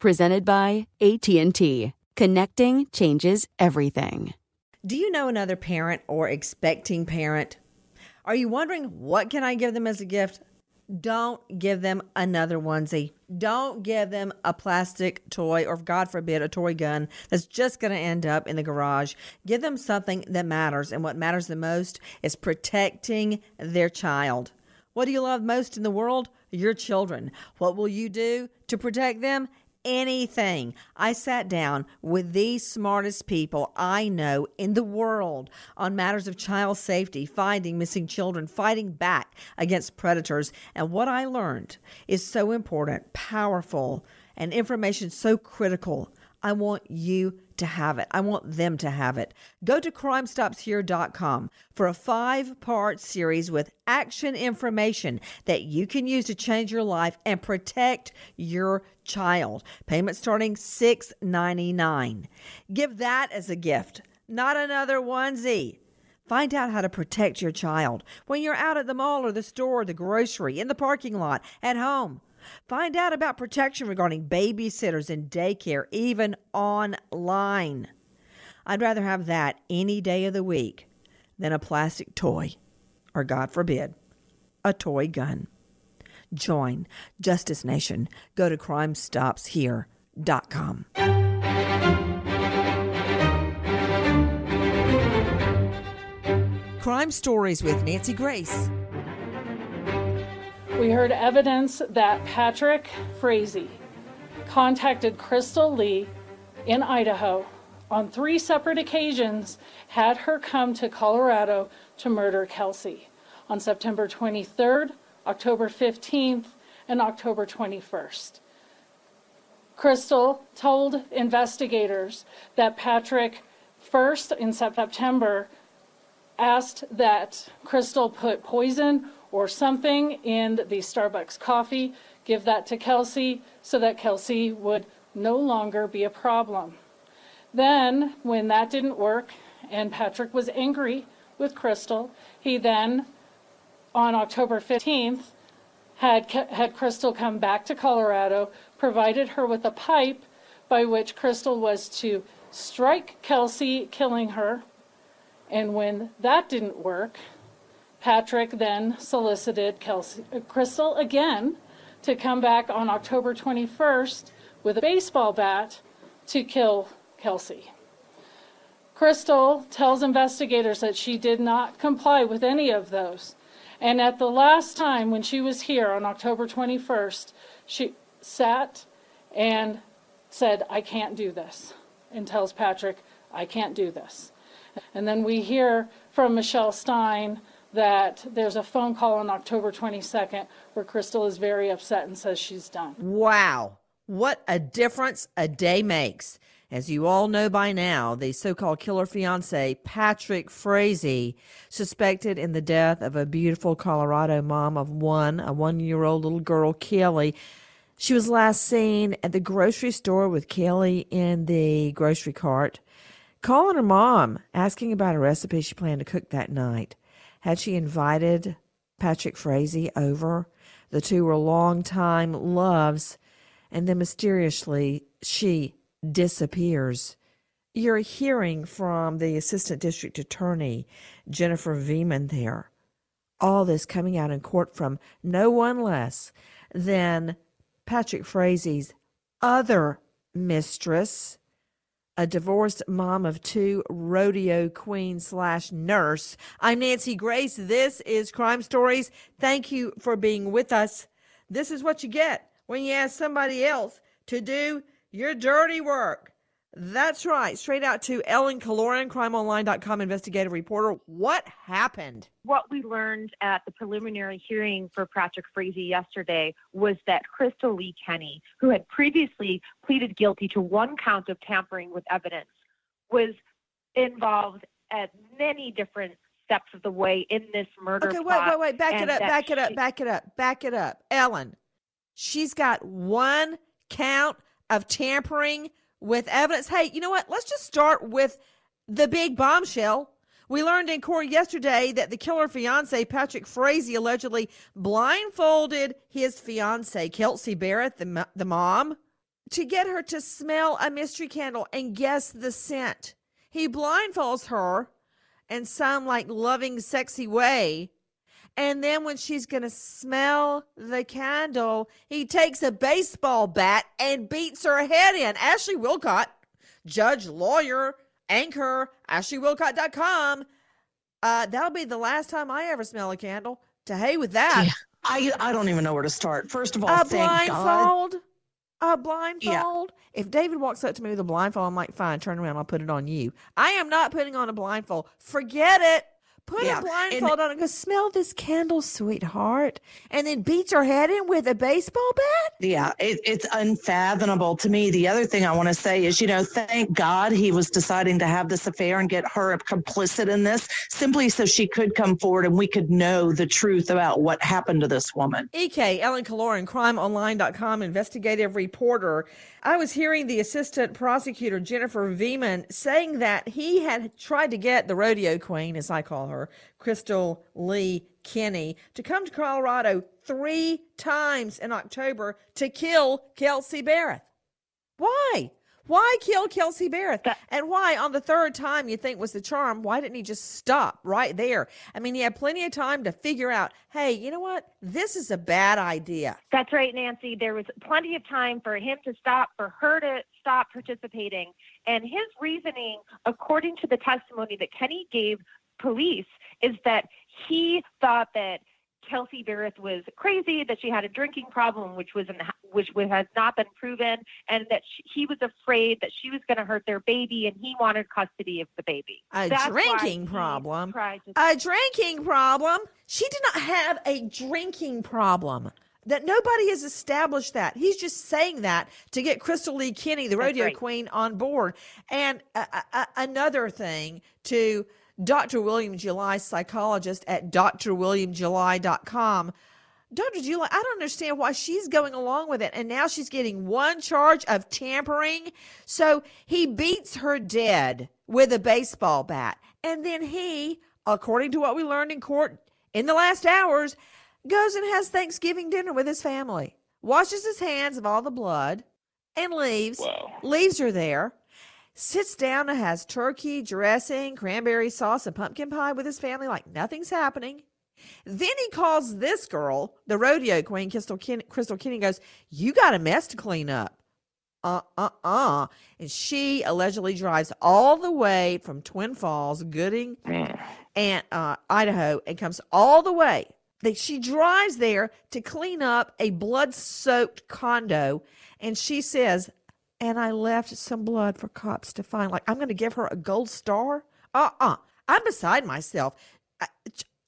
presented by AT&T. Connecting changes everything. Do you know another parent or expecting parent? Are you wondering what can I give them as a gift? Don't give them another onesie. Don't give them a plastic toy or, God forbid, a toy gun that's just going to end up in the garage. Give them something that matters. And what matters the most is protecting their child. What do you love most in the world? Your children. What will you do to protect them? Anything. I sat down with the smartest people I know in the world on matters of child safety, finding missing children, fighting back against predators. And what I learned is so important, powerful, and information so critical. I want you to have it. I want them to have it. Go to crimestopshere.com for a five part series with action information that you can use to change your life and protect your child. Payment starting $6.99. Give that as a gift, not another onesie. Find out how to protect your child when you're out at the mall or the store, the grocery, in the parking lot, at home. Find out about protection regarding babysitters and daycare, even online. I'd rather have that any day of the week than a plastic toy, or God forbid, a toy gun. Join Justice Nation. Go to crimestopshere.com. Crime Stories with Nancy Grace. We heard evidence that Patrick Frazee contacted Crystal Lee in Idaho on three separate occasions, had her come to Colorado to murder Kelsey on September 23rd, October 15th, and October 21st. Crystal told investigators that Patrick first in September asked that Crystal put poison or something in the Starbucks coffee, give that to Kelsey so that Kelsey would no longer be a problem. Then, when that didn't work and Patrick was angry with Crystal, he then, on October 15th, had, had Crystal come back to Colorado, provided her with a pipe by which Crystal was to strike Kelsey, killing her. And when that didn't work, Patrick then solicited Kelsey, uh, Crystal again to come back on October 21st with a baseball bat to kill Kelsey. Crystal tells investigators that she did not comply with any of those. And at the last time when she was here on October 21st, she sat and said, I can't do this, and tells Patrick, I can't do this. And then we hear from Michelle Stein that there's a phone call on October 22nd where Crystal is very upset and says she's done. Wow. What a difference a day makes. As you all know by now, the so called killer fiance, Patrick Frazee, suspected in the death of a beautiful Colorado mom of one, a one year old little girl, Kelly. She was last seen at the grocery store with Kelly in the grocery cart, calling her mom, asking about a recipe she planned to cook that night. Had she invited Patrick Frazee over? The two were longtime loves, and then mysteriously she disappears. You're hearing from the Assistant District Attorney, Jennifer Viehman, there. All this coming out in court from no one less than Patrick Frazee's other mistress, a divorced mom of two, rodeo queen slash nurse. I'm Nancy Grace. This is Crime Stories. Thank you for being with us. This is what you get when you ask somebody else to do your dirty work. That's right. Straight out to Ellen Killoran, crimeonline.com investigative reporter. What happened? What we learned at the preliminary hearing for Patrick Frazee yesterday was that Crystal Lee Kenny, who had previously pleaded guilty to one count of tampering with evidence, was involved at many different steps of the way in this murder Okay, wait, wait, wait. Back it up, back it up, back it up, back it up. Ellen, she's got one count of tampering with evidence. Hey, you know what? Let's just start with the big bombshell. We learned in court yesterday that the killer fiance, Patrick Frazee, allegedly blindfolded his fiance, Kelsey Berreth, the, the mom, to get her to smell a mystery candle and guess the scent. He blindfolds her in some like loving, sexy way. And then when she's going to smell the candle, he takes a baseball bat and beats her head in. Ashley Willcott, judge, lawyer, anchor, AshleyWillcott.com. Uh, that'll be the last time I ever smell a candle. To hey with that. Yeah. I I don't even know where to start. First of all, a thank God. blindfold. A blindfold. If David walks up to me with a blindfold, I'm like, fine, turn around. I'll put it on you. I am not putting on a blindfold. Forget it. Put Yeah, a and- blindfold on and go, smell this candle, sweetheart. And then beats her head in with a baseball bat? Yeah, it, it's unfathomable to me. The other thing I want to say is, you know, thank God he was deciding to have this affair and get her complicit in this simply so she could come forward and we could know the truth about what happened to this woman. EK, Ellen Killoran, crimeonline.com investigative reporter. I was hearing the assistant prosecutor, Jennifer Viehman, saying that he had tried to get the rodeo queen, as I call her, Crystal Lee Kenny, to come to Colorado three times in October to kill Kelsey Berreth. Why? Why kill Kelsey Berreth? And why on the third time you think was the charm, why didn't he just stop right there? I mean, he had plenty of time to figure out, hey, you know what? This is a bad idea. That's right, Nancy. There was plenty of time for him to stop, for her to stop participating. And his reasoning, according to the testimony that Kenny gave police, is that he thought that Kelsey Berreth was crazy, that she had a drinking problem, which was which was, has not been proven, and that she, he was afraid that she was going to hurt their baby, and he wanted custody of the baby. A That's drinking problem? A drinking problem? She did not have a drinking problem. That nobody has established that. He's just saying that to get Crystal Lee Kenny, the That's rodeo right. queen, on board. And uh, uh, another thing to Dr. William July, psychologist at drwilliamjuly.com. Dr. July, I don't understand why she's going along with it. And now she's getting one charge of tampering. So he beats her dead with a baseball bat. And then he, according to what we learned in court in the last hours, goes and has Thanksgiving dinner with his family, washes his hands of all the blood, and leaves. Wow. Leaves her there. Sits down and has turkey, dressing, cranberry sauce, and pumpkin pie with his family like nothing's happening. Then he calls this girl, the rodeo queen, Crystal Ken- Crystal Kenny, and goes, You got a mess to clean up. Uh uh uh. And she allegedly drives all the way from Twin Falls, Gooding, and uh, Idaho, and comes all the way. That she drives there to clean up a blood soaked condo. And she says, And I left some blood for cops to find. Like, I'm going to give her a gold star? Uh uh. I'm beside myself. I-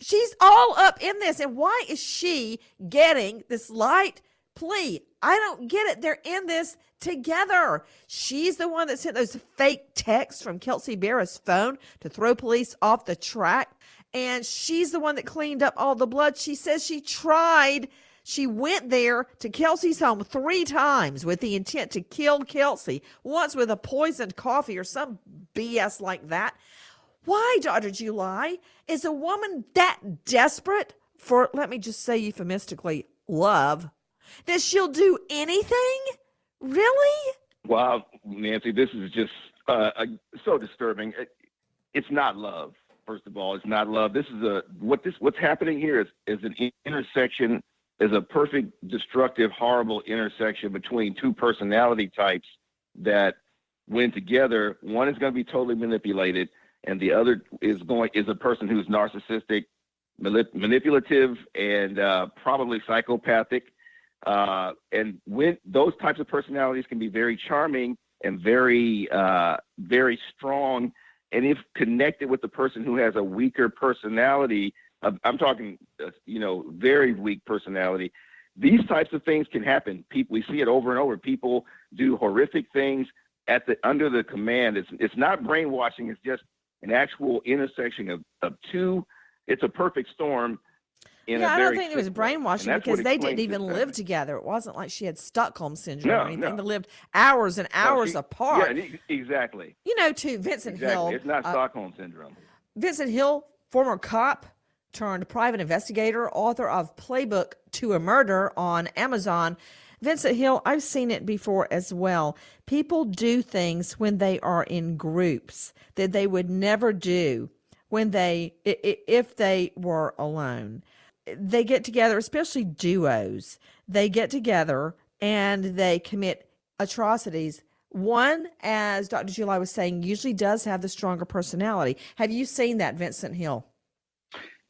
She's all up in this. And why is she getting this light plea? I don't get it. They're in this together. She's the one that sent those fake texts from Kelsey Berreth's phone to throw police off the track. And she's the one that cleaned up all the blood. She says she tried. She went there to Kelsey's home three times with the intent to kill Kelsey, once with a poisoned coffee or some BS like that. Why, Dr. July, is a woman that desperate for, let me just say euphemistically, love, that she'll do anything? Really? Wow, Nancy, this is just uh, uh, so disturbing. It, it's not love. First of all, it's not love. This is a what this what's happening here is is an intersection is a perfect destructive, horrible intersection between two personality types that, when together, one is going to be totally manipulated, and the other is going is a person who's narcissistic, manipulative, and uh, probably psychopathic. Uh, and when those types of personalities can be very charming and very, uh, very strong, and if connected with the person who has a weaker personality, I'm talking, uh, you know, very weak personality. These types of things can happen. People, we see it over and over. People do horrific things at the under the command. It's it's not brainwashing. It's just an actual intersection of, of two. It's a perfect storm. yeah, I don't think it was brainwashing because they didn't even live together. It wasn't like she had Stockholm syndrome no, or anything. No. They lived hours and hours no, she, apart. Yeah, exactly. You know, too, Vincent exactly. Hill. It's not uh, Stockholm syndrome. Vincent Hill, former cop, turned private investigator, author of Playbook to a Murder on Amazon. Vincent Hill, I've seen it before as well. People do things when they are in groups that they would never do when they if they were alone. They get together, especially duos. They get together and they commit atrocities. One, as Dr. July was saying, usually does have the stronger personality. Have you seen that, Vincent Hill?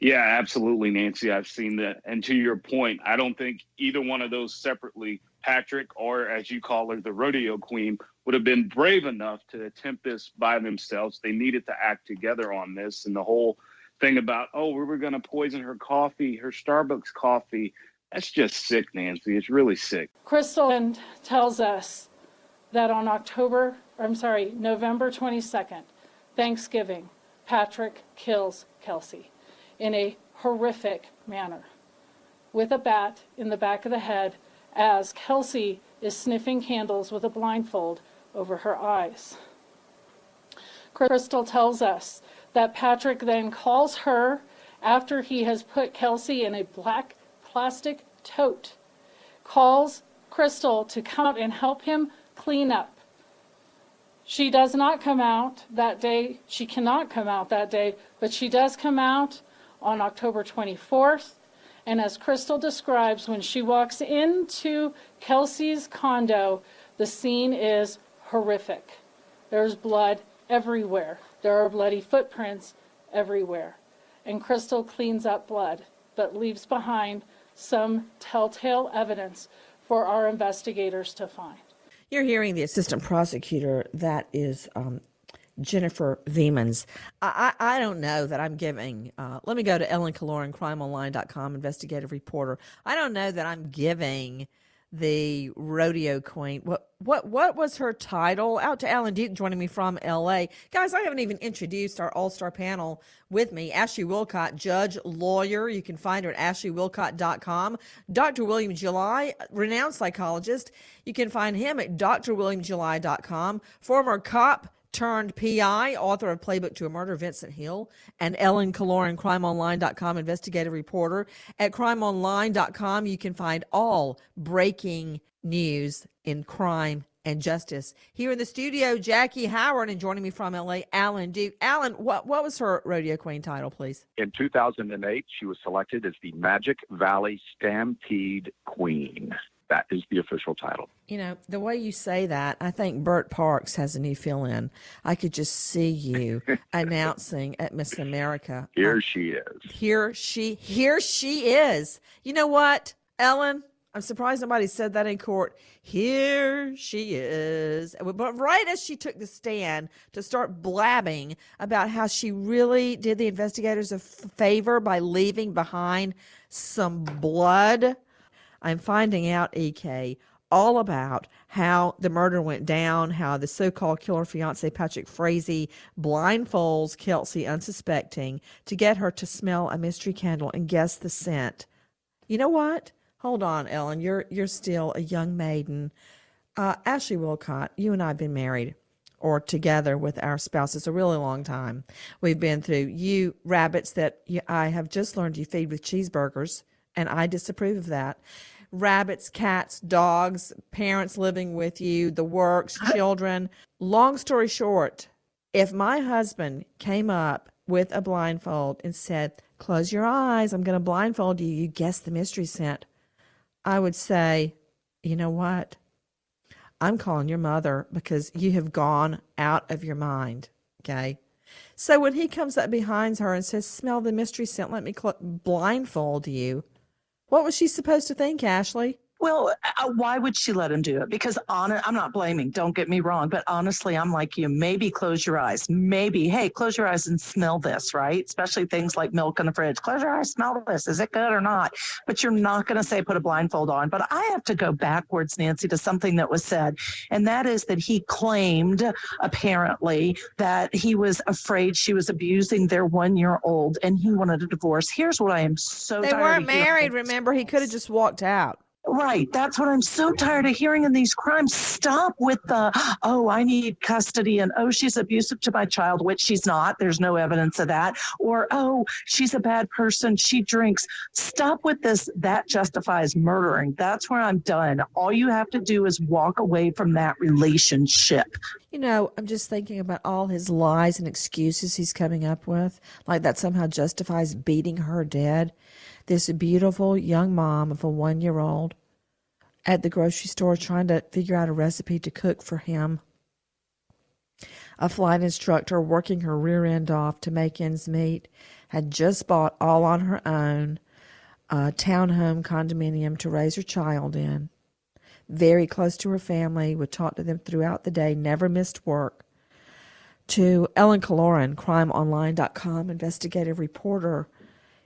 Yeah, absolutely, Nancy. I've seen that. And to your point, I don't think either one of those separately, Patrick or as you call her, the rodeo queen, would have been brave enough to attempt this by themselves. They needed to act together on this. And the whole thing about, oh, we were going to poison her coffee, her Starbucks coffee, that's just sick, Nancy. It's really sick. Crystal tells us that on October, I'm sorry, November 22nd, Thanksgiving, Patrick kills Kelsey in a horrific manner with a bat in the back of the head as Kelsey is sniffing candles with a blindfold over her eyes. Crystal tells us that Patrick then calls her after he has put Kelsey in a black plastic tote, calls Crystal to come out and help him clean up. She does not come out that day. She cannot come out that day, but she does come out on October 24th. And as Crystal describes, when she walks into Kelsey's condo, the scene is horrific. There's blood everywhere, there are bloody footprints everywhere. And Crystal cleans up blood, but leaves behind some telltale evidence for our investigators to find. You're hearing the assistant prosecutor that is um, Jennifer Viemans. I, I, I, don't know that I'm giving, uh, let me go to Ellen Killoran, crimeonline.com, investigative reporter. I don't know that I'm giving the rodeo queen. What what what was her title? Out to Alan Duke joining me from LA. Guys, I haven't even introduced our all-star panel with me. Ashley Willcott, judge, lawyer. You can find her at ashleywillcott.com. Dr. William July, renowned psychologist. You can find him at drwilliamjuly.com. Former cop, turned PI, author of Playbook to a Murder, Vincent Hill, and Ellen Killoran, crimeonline.com investigative reporter. At crimeonline.com, you can find all breaking news in crime and justice. Here in the studio, Jackie Howard, and joining me from LA, Alan Duke. Alan, what, what was her rodeo queen title, please? In 2008, she was selected as the Magic Valley Stampede Queen. That is the official title. You know, the way you say that, I think Bert Parks has a new fill in. I could just see you announcing at Miss America. Here um, she is. Here she here she is. You know what, Ellen? I'm surprised nobody said that in court. Here she is. But right as she took the stand to start blabbing about how she really did the investigators a favor by leaving behind some blood I'm finding out, EK, all about how the murder went down, how the so called killer fiance, Patrick Frazee, blindfolds Kelsey unsuspecting to get her to smell a mystery candle and guess the scent. You know what? Hold on, Ellen. You're you're still a young maiden. Uh, Ashley Willcott, you and I have been married or together with our spouses a really long time. We've been through you rabbits that you, I have just learned you feed with cheeseburgers, and I disapprove of that rabbits, cats, dogs, parents living with you, the works, children. Long story short, if my husband came up with a blindfold and said, Close your eyes, I'm going to blindfold you, you guess the mystery scent. I would say, you know what? I'm calling your mother because you have gone out of your mind. Okay. So when he comes up behind her and says, Smell the mystery scent, let me cl- blindfold you, what was she supposed to think, Ashley? Well, uh, why would she let him do it? Because on I'm not blaming. Don't get me wrong, but honestly, I'm like you. Maybe close your eyes. Maybe, hey, close your eyes and smell this, right? Especially things like milk in the fridge. Close your eyes, smell this. Is it good or not? But you're not going to say put a blindfold on. But I have to go backwards, Nancy, to something that was said, and that is that he claimed apparently that he was afraid she was abusing their one year old, and he wanted a divorce. Here's what I am so. They weren't married. Remember, he could have just walked out. Right. That's what I'm so tired of hearing in these crimes. Stop with the, oh, I need custody and oh, she's abusive to my child, which she's not. There's no evidence of that. Or, oh, she's a bad person. She drinks. Stop with this. That justifies murdering. That's where I'm done. All you have to do is walk away from that relationship. You know, I'm just thinking about all his lies and excuses he's coming up with, like that somehow justifies beating her dead this beautiful young mom of a one year old at the grocery store trying to figure out a recipe to cook for him. A flight instructor working her rear end off to make ends meet had just bought all on her own a townhome condominium to raise her child in. Very close to her family, would talk to them throughout the day, never missed work. To Ellen Killoran, crimeonline.com investigative reporter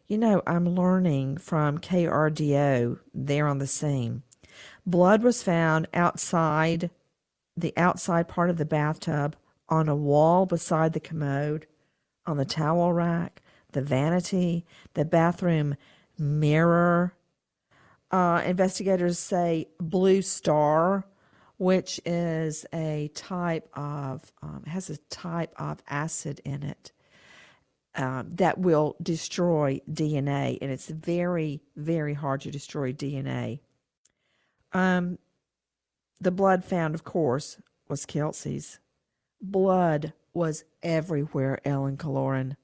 you know, I'm learning from KRDO there on the scene. Blood was found outside the outside part of the bathtub, on a wall beside the commode, on the towel rack, the vanity, the bathroom mirror. Uh, investigators say blue star, which is a type of um, has a type of acid in it um, that will destroy DNA, and it's very, very hard to destroy DNA. Um, the blood found, of course, was Kelsey's. Blood was everywhere, Ellen Killoran.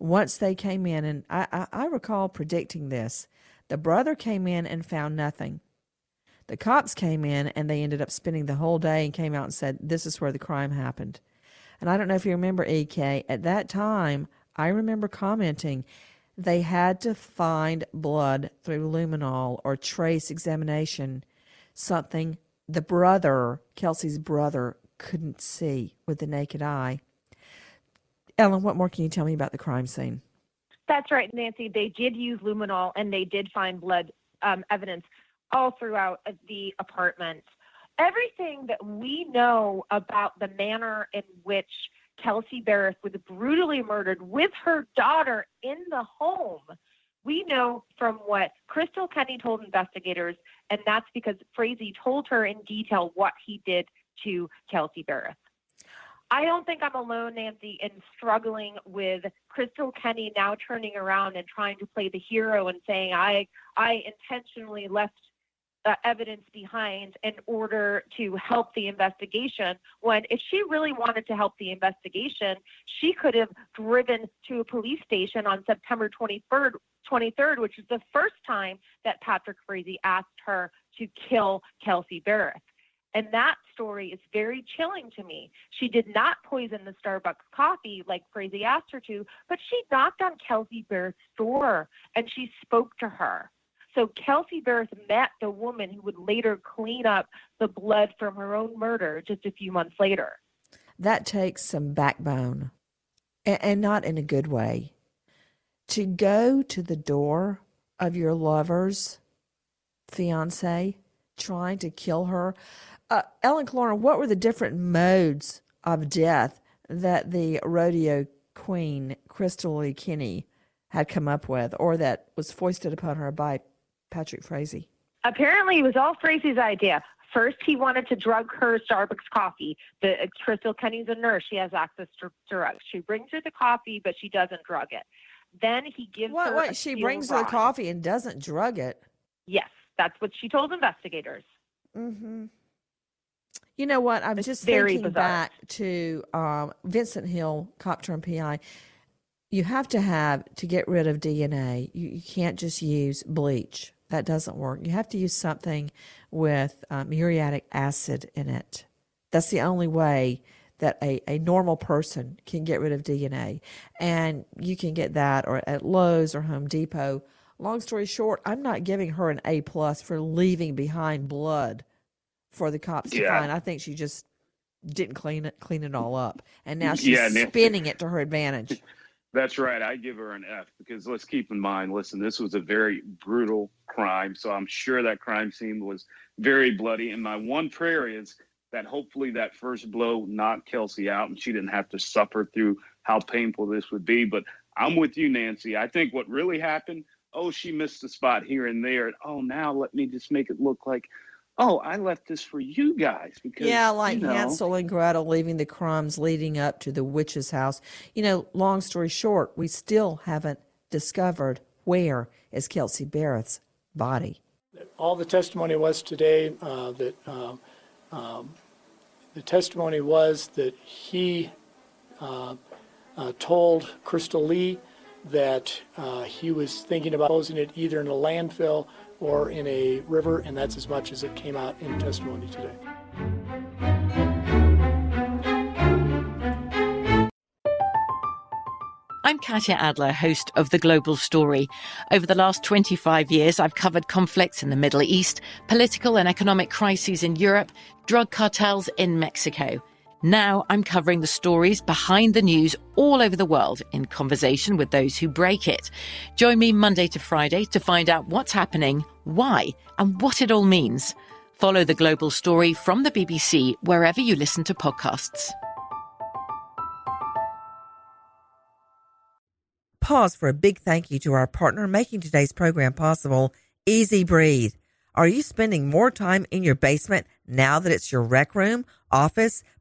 Once they came in, and I, I, I recall predicting this, the brother came in and found nothing. The cops came in and they ended up spending the whole day and came out and said, This is where the crime happened. And I don't know if you remember, EK, at that time, I remember commenting they had to find blood through luminol or trace examination, something the brother, Kelsey's brother, couldn't see with the naked eye. Ellen, what more can you tell me about the crime scene? That's right, Nancy. They did use luminol and they did find blood um, evidence all throughout the apartment. Everything that we know about the manner in which Kelsey Berreth was brutally murdered with her daughter in the home. We know from what Crystal Kenny told investigators, and that's because Frazee told her in detail what he did to Kelsey Berreth. I don't think I'm alone, Nancy, in struggling with Crystal Kenny now turning around and trying to play the hero and saying I I intentionally left evidence behind in order to help the investigation. When if she really wanted to help the investigation, she could have driven to a police station on September 23rd, 23rd, which is the first time that Patrick Frazee asked her to kill Kelsey Berreth. And that story is very chilling to me. She did not poison the Starbucks coffee like Frazee asked her to, but she knocked on Kelsey Berreth's door and she spoke to her. So Kelsey Berreth met the woman who would later clean up the blood from her own murder just a few months later. That takes some backbone, and, not in a good way. To go to the door of your lover's fiance, trying to kill her. Uh, Ellen Killoran, what were the different modes of death that the rodeo queen, Crystal Lee Kenny, had come up with, or that was foisted upon her by Patrick Frazee? Apparently, it was all Frazee's idea. First, he wanted to drug her Starbucks coffee. The uh, Crystal Kenny's a nurse; she has access to drugs. She brings her the coffee, but she doesn't drug it. Then he gives what, her. What? She brings rod. her the coffee and doesn't drug it. Yes, that's what she told investigators. Mm-hmm. You know what? I'm it's just thinking bizarre. back to um, Vincent Hill, cop turned PI you have to have to get rid of DNA. You, you can't just use bleach That doesn't work. You have to use something with um, muriatic acid in it. That's the only way that a, a normal person can get rid of DNA. And you can get that or at Lowe's or Home Depot. Long story short, I'm not giving her an A plus for leaving behind blood for the cops to find. I think she just didn't clean it clean it all up. And now she's Yeah, spinning it to her advantage. That's right. I give her an F because let's keep in mind, listen, this was a very brutal crime. So I'm sure that crime scene was very bloody. And my one prayer is that hopefully that first blow knocked Kelsey out and she didn't have to suffer through how painful this would be. But I'm with you, Nancy. I think what really happened, oh, she missed a spot here and there. Oh, now let me just make it look like, oh, I left this for you guys because Yeah, like you know, Hansel and Gretel leaving the crumbs leading up to the witch's house. You know, long story short, we still haven't discovered where is Kelsey Berreth's body. all the testimony was today uh, that um, um, the testimony was that he uh, uh, told Crystal Lee that uh, he was thinking about posing it either in a landfill or in a river, and that's as much as it came out in testimony today. I'm Katya Adler, host of The Global Story. Over the last 25 years, I've covered conflicts in the Middle East, political and economic crises in Europe, drug cartels in Mexico. Now I'm covering the stories behind the news all over the world in conversation with those who break it. Join me Monday to Friday to find out what's happening, why, and what it all means. Follow The Global Story from the BBC wherever you listen to podcasts. Pause for a big thank you to our partner making today's program possible, EZ Breathe. Are you spending more time in your basement now that it's your rec room, office,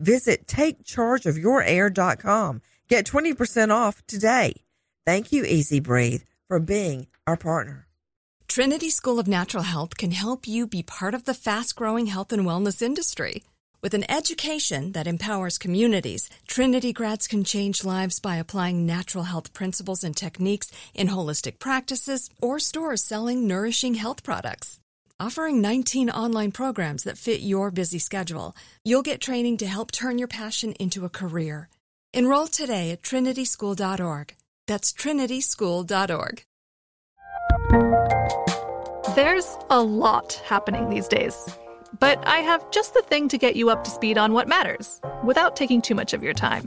visit takechargeofyourair.com. Get 20% off today. Thank you, EZ Breathe, for being our partner. Trinity School of Natural Health can help you be part of the fast growing health and wellness industry. With an education that empowers communities, Trinity grads can change lives by applying natural health principles and techniques in holistic practices or stores selling nourishing health products. Offering 19 online programs that fit your busy schedule, you'll get training to help turn your passion into a career. Enroll today at trinityschool.org. That's trinityschool.org. There's a lot happening these days, but I have just the thing to get you up to speed on what matters without taking too much of your time.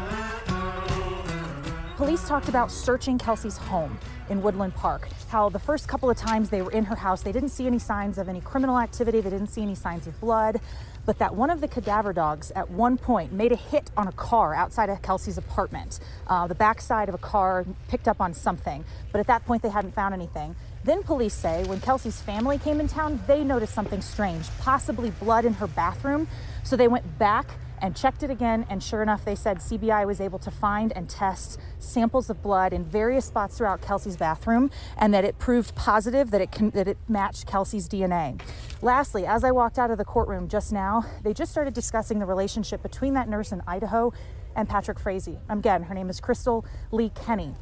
Police talked about searching Kelsey's home in Woodland Park. How the first couple of times they were in her house, they didn't see any signs of any criminal activity, they didn't see any signs of blood, but that one of the cadaver dogs at one point made a hit on a car outside of Kelsey's apartment. Uh, the backside of a car picked up on something, but at that point they hadn't found anything. Then police say when Kelsey's family came in town, they noticed something strange, possibly blood in her bathroom. So they went back and checked it again, and sure enough, they said CBI was able to find and test samples of blood in various spots throughout Kelsey's bathroom, and that it proved positive that it can, that it matched Kelsey's DNA. Lastly, as I walked out of the courtroom just now, they just started discussing the relationship between that nurse in Idaho and Patrick Frazee. Again, her name is Crystal Lee Kenny.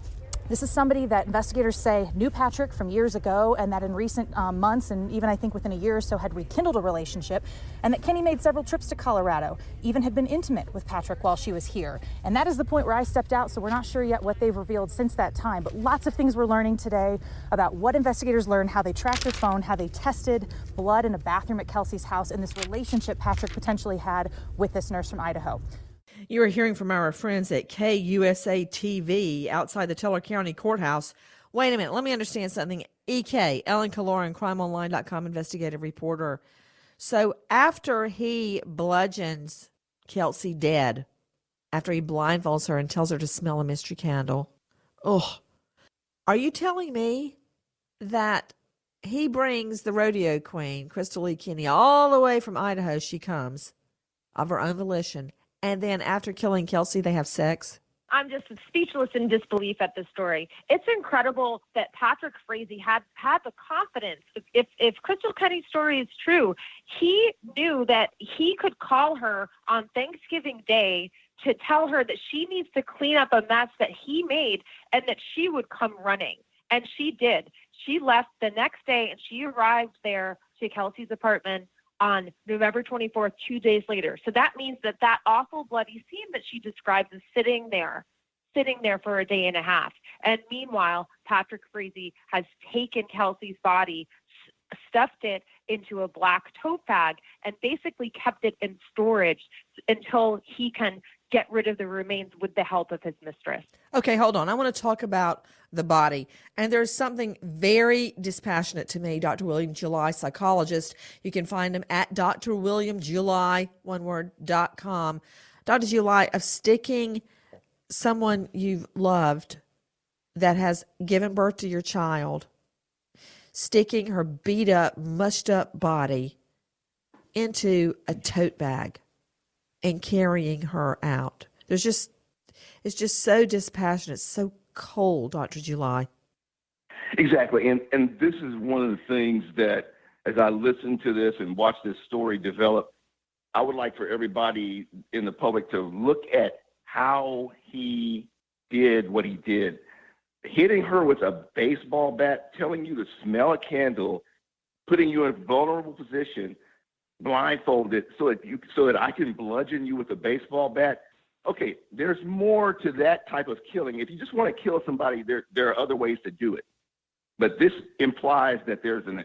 This is somebody that investigators say knew Patrick from years ago and that in recent um, months and even I think within a year or so had rekindled a relationship and that Kenny made several trips to Colorado, even had been intimate with Patrick while she was here. And that is the point where I stepped out, so we're not sure yet what they've revealed since that time. But lots of things we're learning today about what investigators learned, how they tracked her phone, how they tested blood in a bathroom at Kelsey's house, and this relationship Patrick potentially had with this nurse from Idaho. You are hearing from our friends at KUSA TV outside the Teller County Courthouse. Wait a minute, let me understand something. EK, Ellen Killoran, crimeonline.com investigative reporter. So after he bludgeons Kelsey dead, after he blindfolds her and tells her to smell a mystery candle, oh, are you telling me that he brings the rodeo queen, Crystal Lee Kenny, all the way from Idaho? She comes of her own volition and then after killing Kelsey, they have sex? I'm just speechless in disbelief at this story. It's incredible that Patrick Frazee had had the confidence. If if Crystal Kenny's story is true, he knew that he could call her on Thanksgiving Day to tell her that she needs to clean up a mess that he made and that she would come running. And she did. She left the next day and she arrived there to Kelsey's apartment on November 24th, two days later. So that means that that awful bloody scene that she describes is sitting there, sitting there for a day and a half. And meanwhile, Patrick Frazee has taken Kelsey's body, stuffed it into a black tote bag, and basically kept it in storage until he can get rid of the remains with the help of his mistress. Okay, hold on. I want to talk about the body. And there's something very dispassionate to me, Dr. William July, psychologist. You can find him at Dr. William July, one word, dot com. Dr. July, of sticking someone you've loved that has given birth to your child, sticking her beat up, mushed up body into a tote bag and carrying her out. There's just, it's just so dispassionate, so cold, Dr. July. Exactly. And, and this is one of the things that, as I listen to this and watch this story develop, I would like for everybody in the public to look at how he did what he did. Hitting her with a baseball bat, telling you to smell a candle, putting you in a vulnerable position, blindfolded so that you so that I can bludgeon you with a baseball bat. Okay, there's more to that type of killing. If you just want to kill somebody, there there are other ways to do it. But this implies that there's an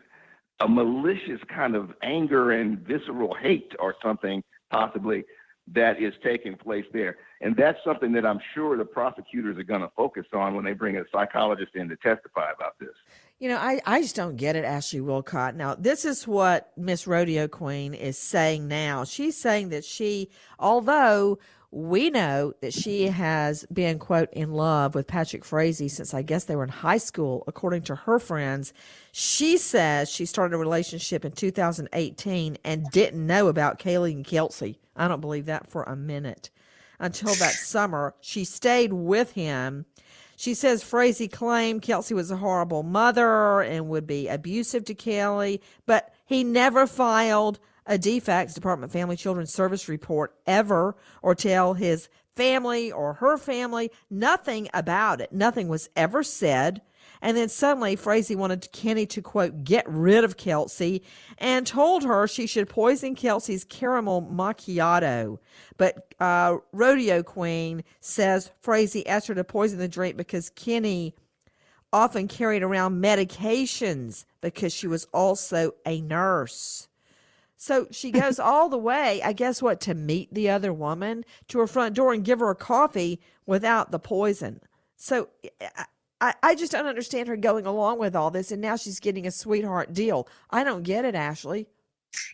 a malicious kind of anger and visceral hate or something possibly that is taking place there. And that's something that I'm sure the prosecutors are going to focus on when they bring a psychologist in to testify about this. You know, I, I just don't get it, Ashley Willcott. Now, this is what Miss Rodeo Queen is saying now. She's saying that she, although we know that she has been, quote, in love with Patrick Frazee since I guess they were in high school, according to her friends. She says she started a relationship in 2018 and didn't know about Kaylee and Kelsey. I don't believe that for a minute. Until that summer, she stayed with him she says Frazee claimed Kelsey was a horrible mother and would be abusive to Kelly, but he never filed a DFACS Department of Family Children Service report ever or tell his family or her family nothing about it. Nothing was ever said. And then suddenly Frazee wanted Kenny to quote, get rid of Kelsey and told her she should poison Kelsey's caramel macchiato. But uh, Rodeo Queen says Frazee asked her to poison the drink because Kenny often carried around medications because she was also a nurse. So she goes all the way, I guess what, to meet the other woman to her front door and give her a coffee without the poison. So I, I just don't understand her going along with all this, and now she's getting a sweetheart deal. I don't get it, Ashley.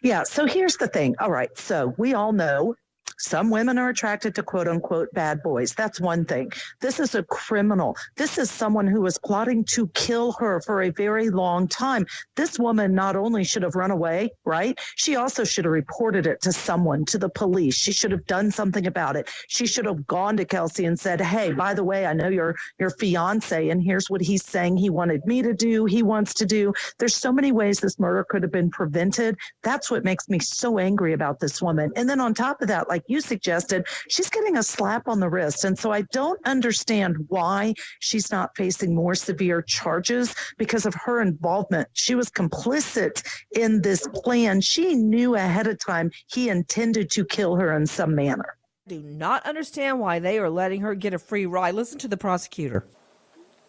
Yeah. So here's the thing. All right. So we all know some women are attracted to quote unquote bad boys. That's one thing. This is a criminal. This is someone who was plotting to kill her for a very long time. This woman not only should have run away, right? She also should have reported it to someone, to the police. She should have done something about it. She should have gone to Kelsey and said, Hey, by the way, I know your your fiance, and here's what he's saying he wanted me to do, he wants to do. There's so many ways this murder could have been prevented. That's what makes me so angry about this woman. And then on top of that, like like you suggested, she's getting a slap on the wrist. And so I don't understand why she's not facing more severe charges because of her involvement. She was complicit in this plan. She knew ahead of time he intended to kill her in some manner. Do not understand why they are letting her get a free ride. Listen to the prosecutor.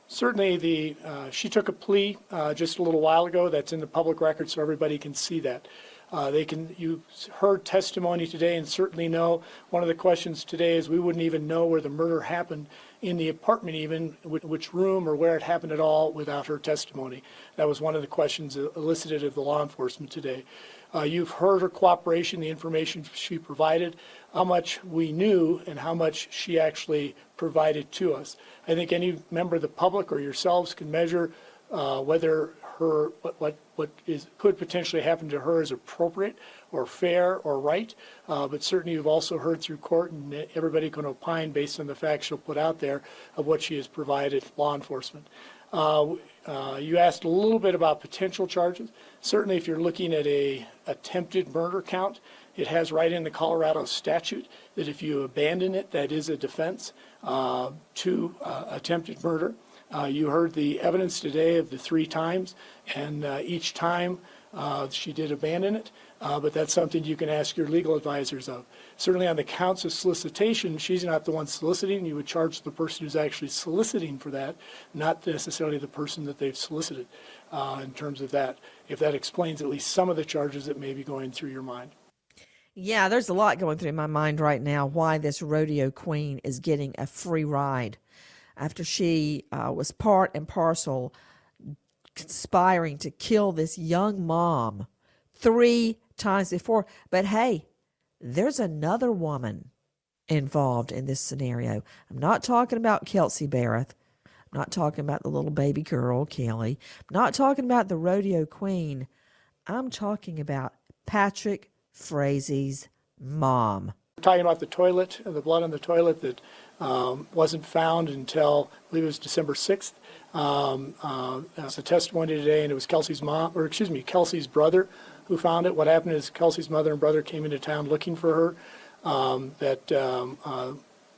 Certainly, the uh, she took a plea uh, just a little while ago. That's in the public record, so everybody can see that. Uh, they can. You heard testimony today, and certainly know. One of the questions today is we wouldn't even know where the murder happened in the apartment, even which room or where it happened at all, without her testimony. That was one of the questions elicited of the law enforcement today. Uh, you've heard her cooperation, the information she provided, how much we knew, and how much she actually provided to us. I think any member of the public or yourselves can measure uh, whether her what, what what is could potentially happen to her is appropriate or fair or right. Uh, but certainly, you've also heard through court, and everybody can opine based on the facts she'll put out there of what she has provided law enforcement. Uh, uh, you asked a little bit about potential charges. Certainly, if you're looking at a attempted murder count, it has right in the Colorado statute that if you abandon it, that is a defense uh, to uh, attempted murder. Uh, you heard the evidence today of the three times, and uh, each time uh, she did abandon it, uh, but that's something you can ask your legal advisors of. Certainly on the counts of solicitation, she's not the one soliciting. You would charge the person who's actually soliciting for that, not necessarily the person that they've solicited uh, in terms of that. If that explains at least some of the charges that may be going through your mind. Yeah, there's a lot going through my mind right now why this rodeo queen is getting a free ride after she uh, was part and parcel conspiring to kill this young mom three times before. But hey, there's another woman involved in this scenario. I'm not talking about Kelsey Berreth. I'm not talking about the little baby girl, Kelly. I'm not talking about the rodeo queen. I'm talking about Patrick Frazee's mom. Talking about the toilet, and the blood on the toilet that um, wasn't found until I believe it was December 6th. Um, uh, was a testimony today, and it was Kelsey's mom, or excuse me, Kelsey's brother who found it. What happened is Kelsey's mother and brother came into town looking for her. Um, that um, uh,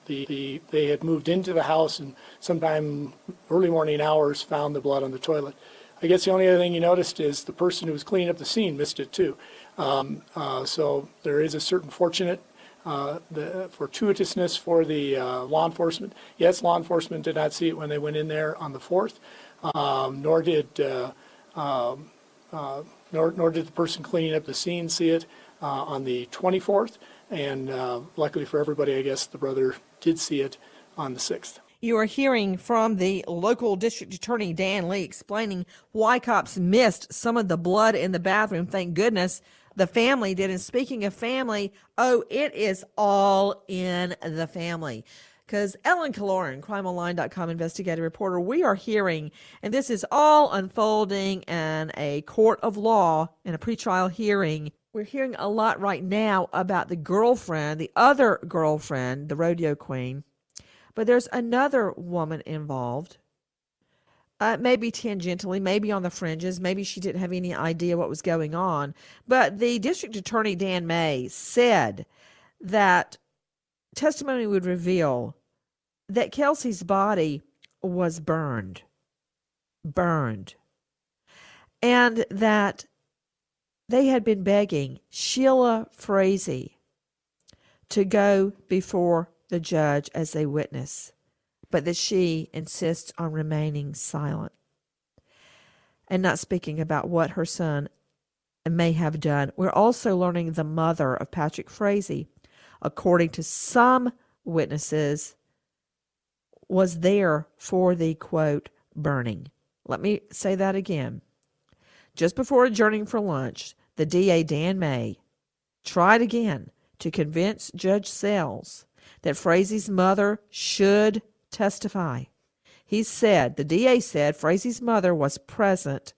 the, the they had moved into the house and sometime early morning hours found the blood on the toilet. I guess the only other thing you noticed is the person who was cleaning up the scene missed it too. Um, uh, so there is a certain fortunate uh, the fortuitousness for the uh, law enforcement. Yes, law enforcement did not see it when they went in there on the 4th, um, nor did uh, um, uh, nor, nor did the person cleaning up the scene see it uh, on the 24th. And luckily for everybody, I guess the brother did see it on the 6th. You are hearing from the local district attorney, Dan Lee, explaining why cops missed some of the blood in the bathroom. Thank goodness the family did. And speaking of family, oh, it is all in the family. Because Ellen Killoran, crimeonline.com investigative reporter, we are hearing, and this is all unfolding in a court of law in a pretrial hearing. We're hearing a lot right now about the girlfriend, the other girlfriend, the rodeo queen. But there's another woman involved uh, maybe tangentially, maybe on the fringes, maybe she didn't have any idea what was going on. But the district attorney, Dan May, said that testimony would reveal that Kelsey's body was burned. Burned. And that they had been begging Sheila Frazee to go before the judge as a witness but that she insists on remaining silent and not speaking about what her son may have done. We're also learning the mother of Patrick Frazee, according to some witnesses, was there for the quote burning. Let me say that again. Just before adjourning for lunch, the DA Dan May tried again to convince Judge Sells that Frazee's mother should testify. He said, the DA said Frazee's mother was present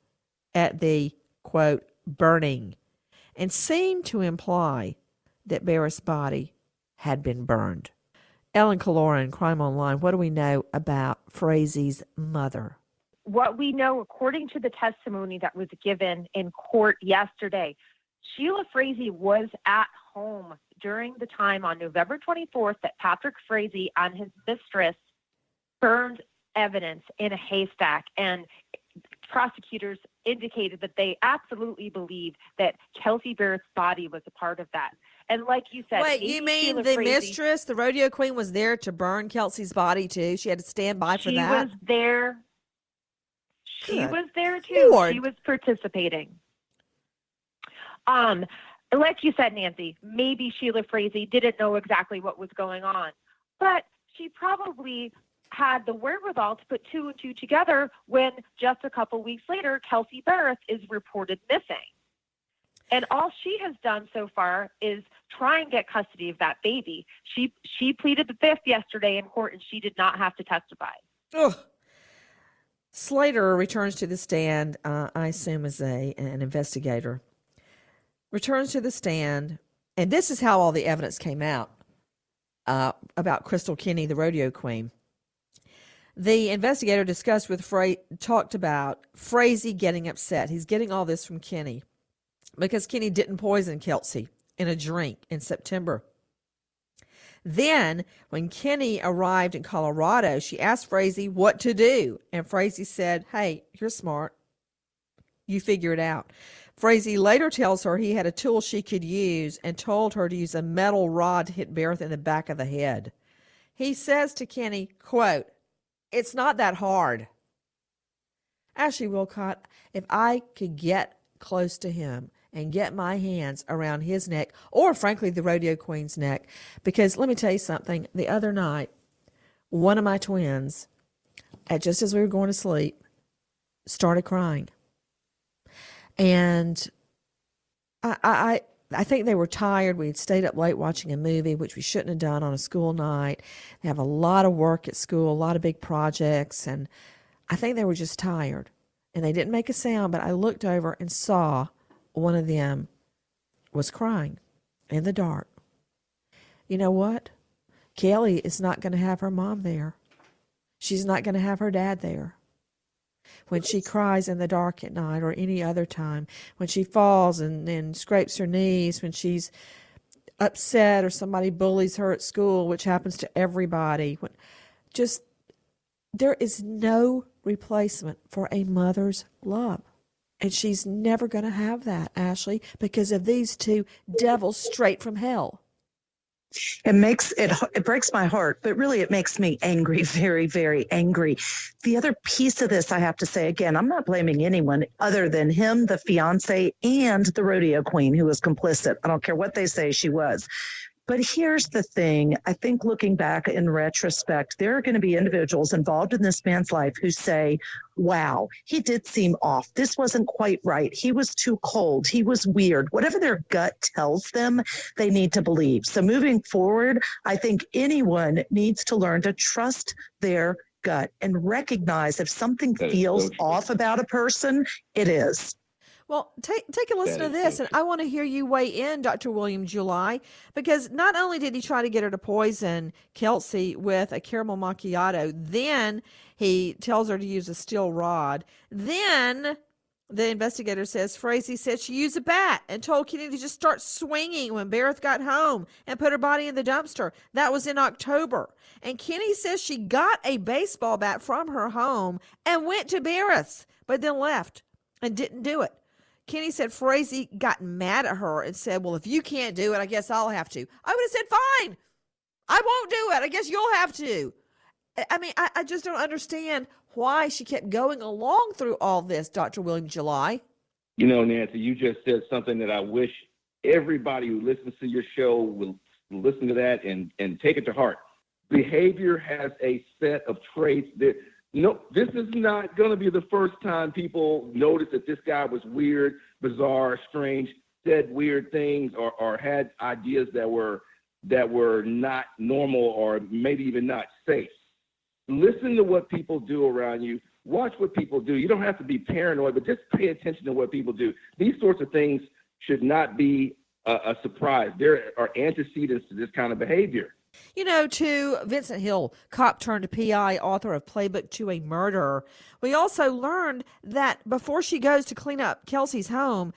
at the, quote, burning and seemed to imply that Berreth's body had been burned. Ellen Killoran, Crime Online, what do we know about Frazee's mother? What we know, according to the testimony that was given in court yesterday, Sheila Frazee was at home during the time on November 24th that Patrick Frazee and his mistress burned evidence in a haystack. And prosecutors indicated that they absolutely believe that Kelsey Berreth's body was a part of that. And like you said, Wait, you mean the Frazee- mistress, the rodeo queen, was there to burn Kelsey's body too? She had to stand by for she that. She was there. She Good was there too. Lord. She was participating. Um, like you said, Nancy, maybe Sheila Frazee didn't know exactly what was going on, but she probably had the wherewithal to put two and two together when just a couple weeks later, Kelsey Berreth is reported missing. And all she has done so far is try and get custody of that baby. She she pleaded the fifth yesterday in court, and she did not have to testify. Ugh. Slater returns to the stand, uh, I assume as a an investigator. Returns to the stand, and this is how all the evidence came out uh, about Krystal Kenney, the rodeo queen. The investigator discussed with Fra- talked about Frazee getting upset. He's getting all this from Kenney because Kenney didn't poison Kelsey in a drink in September. Then, when Kenney arrived in Colorado, she asked Frazee what to do. And Frazee said, Hey, you're smart. You figure it out. Frazee later tells her he had a tool she could use and told her to use a metal rod to hit Berreth in the back of the head. He says to Kenney, quote, It's not that hard. Ashley Willcott, if I could get close to him and get my hands around his neck, or frankly, the rodeo queen's neck, because let me tell you something. The other night, one of my twins, at just as we were going to sleep, started crying. And I, I, I think they were tired. We had stayed up late watching a movie, which we shouldn't have done on a school night. They have a lot of work at school, a lot of big projects, and I think they were just tired. And they didn't make a sound, but I looked over and saw one of them was crying in the dark. You know what? Kelly is not going to have her mom there. She's not going to have her dad there. When she cries in the dark at night or any other time, when she falls and, and scrapes her knees, when she's upset or somebody bullies her at school, which happens to everybody, when, just there is no replacement for a mother's love. And she's never going to have that, Ashley, because of these two devils straight from hell. It makes it it breaks my heart, but really it makes me angry, very, very angry. The other piece of this, I have to say again, I'm not blaming anyone other than him, the fiance, and the rodeo queen who was complicit. I don't care what they say she was. But here's the thing I think looking back in retrospect, there are going to be individuals involved in this man's life who say, wow, he did seem off. This wasn't quite right. He was too cold. He was weird. Whatever their gut tells them, they need to believe. So moving forward, I think anyone needs to learn to trust their gut and recognize if something feels off about a person, it is. Well, take take a listen That to this, and I want to hear you weigh in, Dr. William July, because not only did he try to get her to poison Kelsey with a caramel macchiato, then he tells her to use a steel rod. Then the investigator says Frazee said she used a bat and told Kenney to just start swinging when Berreth got home and put her body in the dumpster. That was in October. And Kenney says she got a baseball bat from her home and went to Berreth's, but then left and didn't do it. Kenney said Frazee got mad at her and said, Well, if you can't do it, I guess I'll have to. I would have said, Fine. I won't do it. I guess you'll have to. I- mean, I, I just don't understand why she kept going along through all this, Dr. William July. You know, Nancy, you just said something that I wish everybody who listens to your show will listen to that and, and take it to heart. Behavior has a set of traits that no, this is not going to be the first time people notice that this guy was weird, bizarre, strange, said weird things, or, or had ideas that were that were not normal or maybe even not safe. Listen to what people do around you. Watch what people do. You don't have to be paranoid, but just pay attention to what people do. These sorts of things should not be a, a surprise. There are antecedents to this kind of behavior. You know, to Vincent Hill, cop turned PI, author of Playbook to a Murderer. We also learned that before she goes to clean up Kelsey's home,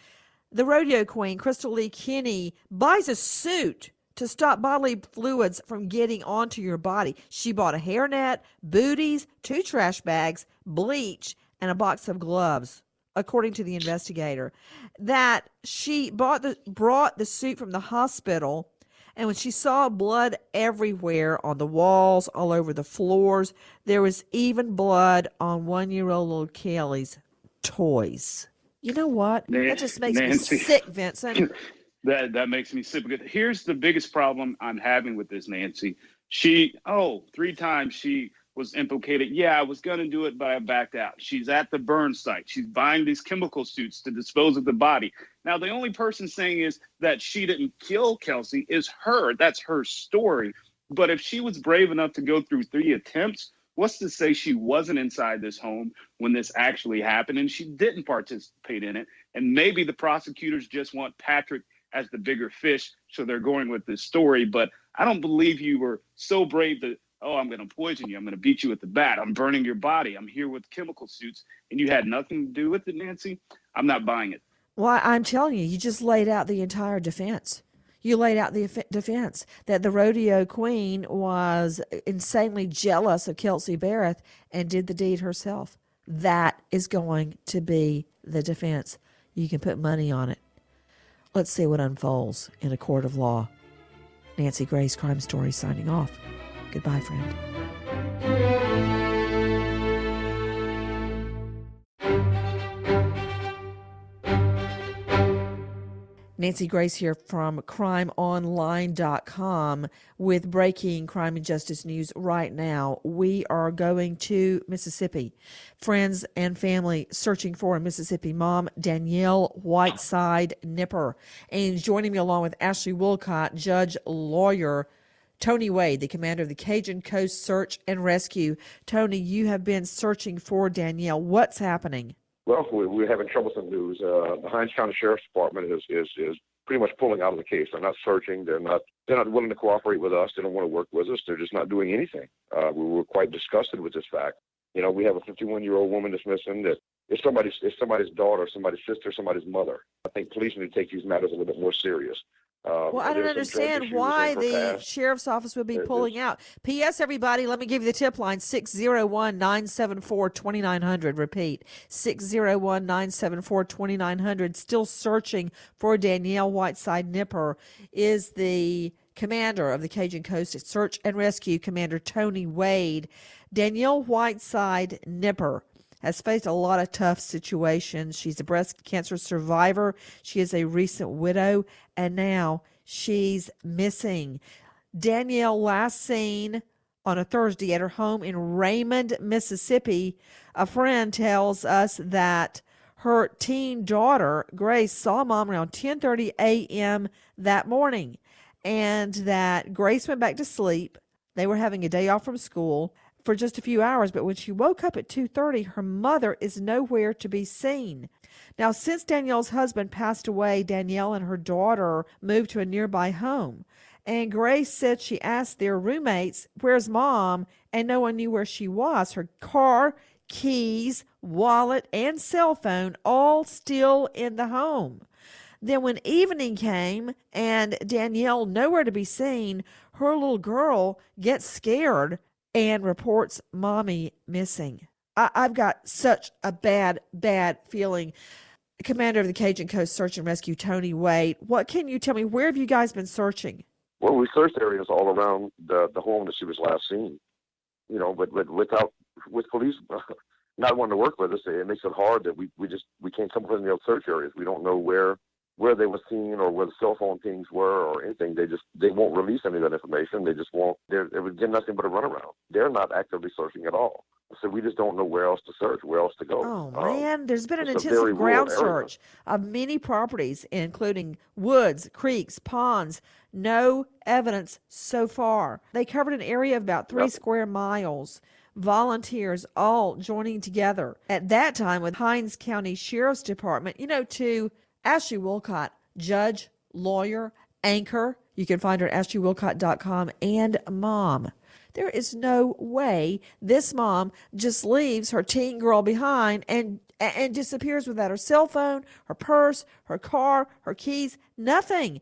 the rodeo queen, Krystal Lee Kenney, buys a suit to stop bodily fluids from getting onto your body. She bought a hairnet, booties, two trash bags, bleach, and a box of gloves according to the investigator, that she bought the brought the suit from the hospital and when she saw blood everywhere on the walls, all over the floors, there was even blood on one year old little Kelly's toys. You know what? Nan- that just makes Nancy. me sick, Vincent. That that makes me sick. Because here's the biggest problem I'm having with this, Nancy. She oh three times she was implicated. Yeah, I was gonna do it, but I backed out. She's at the burn site. She's buying these chemical suits to dispose of the body. Now the only person saying is that she didn't kill Kelsey is her. That's her story. But if she was brave enough to go through three attempts, what's to say she wasn't inside this home when this actually happened and she didn't participate in it? And maybe the prosecutors just want Patrick as the bigger fish, so they're going with this story. But I don't believe you were so brave that, oh, I'm going to poison you. I'm going to beat you with the bat. I'm burning your body. I'm here with chemical suits. And you had nothing to do with it, Nancy. I'm not buying it. Well, I'm telling you, you just laid out the entire defense. You laid out the defense that the rodeo queen was insanely jealous of Kelsey Berreth and did the deed herself. That is going to be the defense. You can put money on it. Let's see what unfolds in a court of law. Nancy Grace's Crime Story, signing off. Goodbye, friend. Nancy Grace here from crimeonline.com with breaking crime and justice news right now. We are going to Mississippi. Friends and family searching for a Mississippi mom, Danielle Whiteside Nipper. And joining me along with Ashley Willcott, judge, lawyer, Tony Wade, the commander of the Cajun Coast Search and Rescue. Tony, you have been searching for Danielle. What's happening? Well, we- we're having troublesome news. Uh, the Hinds County Sheriff's Department is, is is pretty much pulling out of the case. They're not searching. They're not they're not willing to cooperate with us. They don't want to work with us. They're just not doing anything. Uh, we were quite disgusted with this fact. You know, we have a 51 year old woman that's missing. That is somebody's is somebody's daughter, somebody's sister, somebody's mother. I think police need to take these matters a little bit more serious. Uh, Well, I don't there's some drug understand why the past. sheriff's office would be There- pulling out. P.S. Everybody, let me give you the tip line 601 974 2900. Repeat 601 974 2900. Still searching for Danielle Whiteside Nipper is the commander of the Cajun Coast Search and Rescue, Commander Tony Wade. Danielle Whiteside Nipper has faced a lot of tough situations. She's a breast cancer survivor. She is a recent widow, and now she's missing. Danielle last seen on a Thursday at her home in Raymond, Mississippi. A friend tells us that her teen daughter Grace saw mom around 10:30 a.m. that morning and that Grace went back to sleep. They were having a day off from school for just a few hours, but when she woke up at 2:30, her mother is nowhere to be seen. Now, since Danielle's husband passed away, Danielle and her daughter moved to a nearby home. And Grace said she asked their roommates, Where's mom? And no one knew where she was. Her car, keys, wallet, and cell phone all still in the home. Then, when evening came and Danielle nowhere to be seen, her little girl gets scared and reports mommy missing. I, I've got such a bad, bad feeling. Commander of the Cajun Coast Search and Rescue, Tony Wade, what can you tell me? Where have you guys been searching? Well, we searched areas all around the the home that she was last seen. You know, but but without with police not wanting to work with us, it makes it hard that we we just we can't come up with any other search areas. We don't know where where they were seen or where the cell phone pings were or anything. They just they won't release any of that information. They just won't. They're they would get nothing but a runaround. They're not actively searching at all. So we just don't know where else to search, where else to go. Oh Um, man, there's been an it's a very intensive ground search of many properties, including woods, creeks, ponds. No evidence so far. They covered an area of about three square miles. Volunteers all joining together at that time with Hinds County Sheriff's Department, you know, to Ashley Willcott, judge, lawyer, anchor. You can find her at ashleywillcott.com and mom. There is no way this mom just leaves her teen girl behind and and disappears without her cell phone, her purse, her car, her keys, nothing.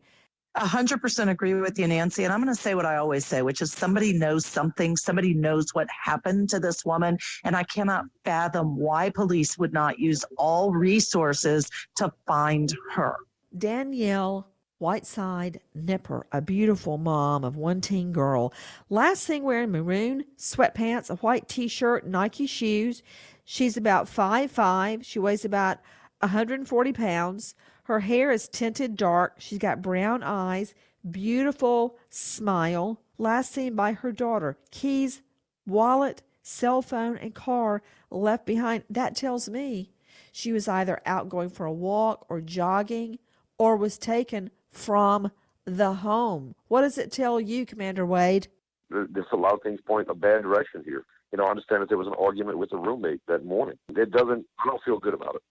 100% agree with you, Nancy. And I'm going to say what I always say, which is somebody knows something, somebody knows what happened to this woman. And I cannot fathom why police would not use all resources to find her. Danielle Whiteside Nipper, a beautiful mom of one teen girl. Last thing wearing maroon sweatpants, a white t shirt, Nike shoes. She's about five five. She weighs about 140 pounds. Her hair is tinted dark. She's got brown eyes, beautiful smile. Last seen by her daughter. Keys, wallet, cell phone, and car left behind. That tells me she was either out going for a walk or jogging or was taken from the home. What does it tell you, Commander Wade? There's a lot of things point a bad direction here. You know, I understand that there was an argument with a roommate that morning. It doesn't. I don't feel good about it.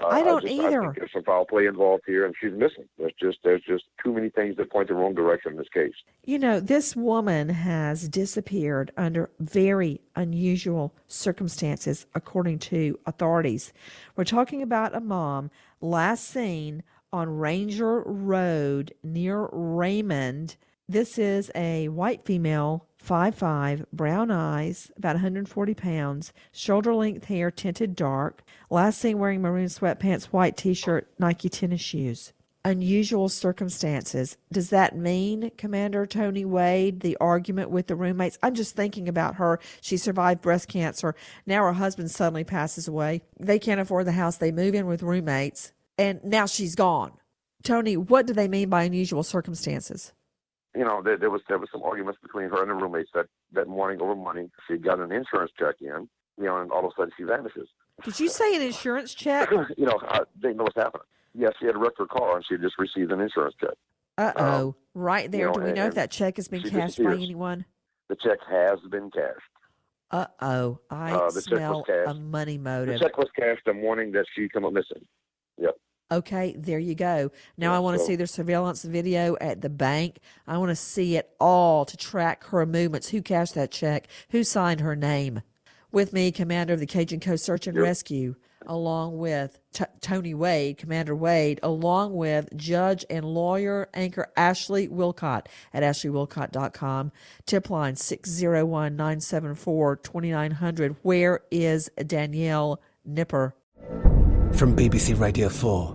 Uh, I don't just, either. I think there's some foul play involved here, and she's missing. There's just there's just too many things that point the wrong direction in this case. You know, this woman has disappeared under very unusual circumstances, according to authorities. We're talking about a mom last seen on Ranger Road near Raymond. This is a white female, 5'5, brown eyes, about 140 pounds, shoulder length hair, tinted dark. Last seen wearing maroon sweatpants, white t shirt, Nike tennis shoes. Unusual circumstances. Does that mean, Commander Tony Wade, the argument with the roommates? I'm just thinking about her. She survived breast cancer. Now her husband suddenly passes away. They can't afford the house. They move in with roommates and now she's gone. Tony, what do they mean by unusual circumstances? You know, there, there was there was some arguments between her and the roommates that that morning over money. She got an insurance check in, you know, and all of a sudden she vanishes. Did you say an insurance check? you know, I didn't know what's happening. Yes, she had wrecked her car and she just received an insurance check. Uh oh. right there. you know, do we know if that check has been cashed by anyone? The check has been cashed. Uh oh. I Uh, smell a money motive. The check was cashed the morning that she came up missing. Yep. Okay, there you go. Now I want to so- see the surveillance video at the bank. I want to see it all to track her movements. Who cashed that check? Who signed her name? With me, Commander of the Cajun Coast Search and Yep. Rescue, along with T- Tony Wade, Commander Wade, along with Judge and lawyer anchor Ashley Willcott at ashleywillcott.com. Tip line 601 974 2900. Where is Danielle Nipper? From BBC Radio 4,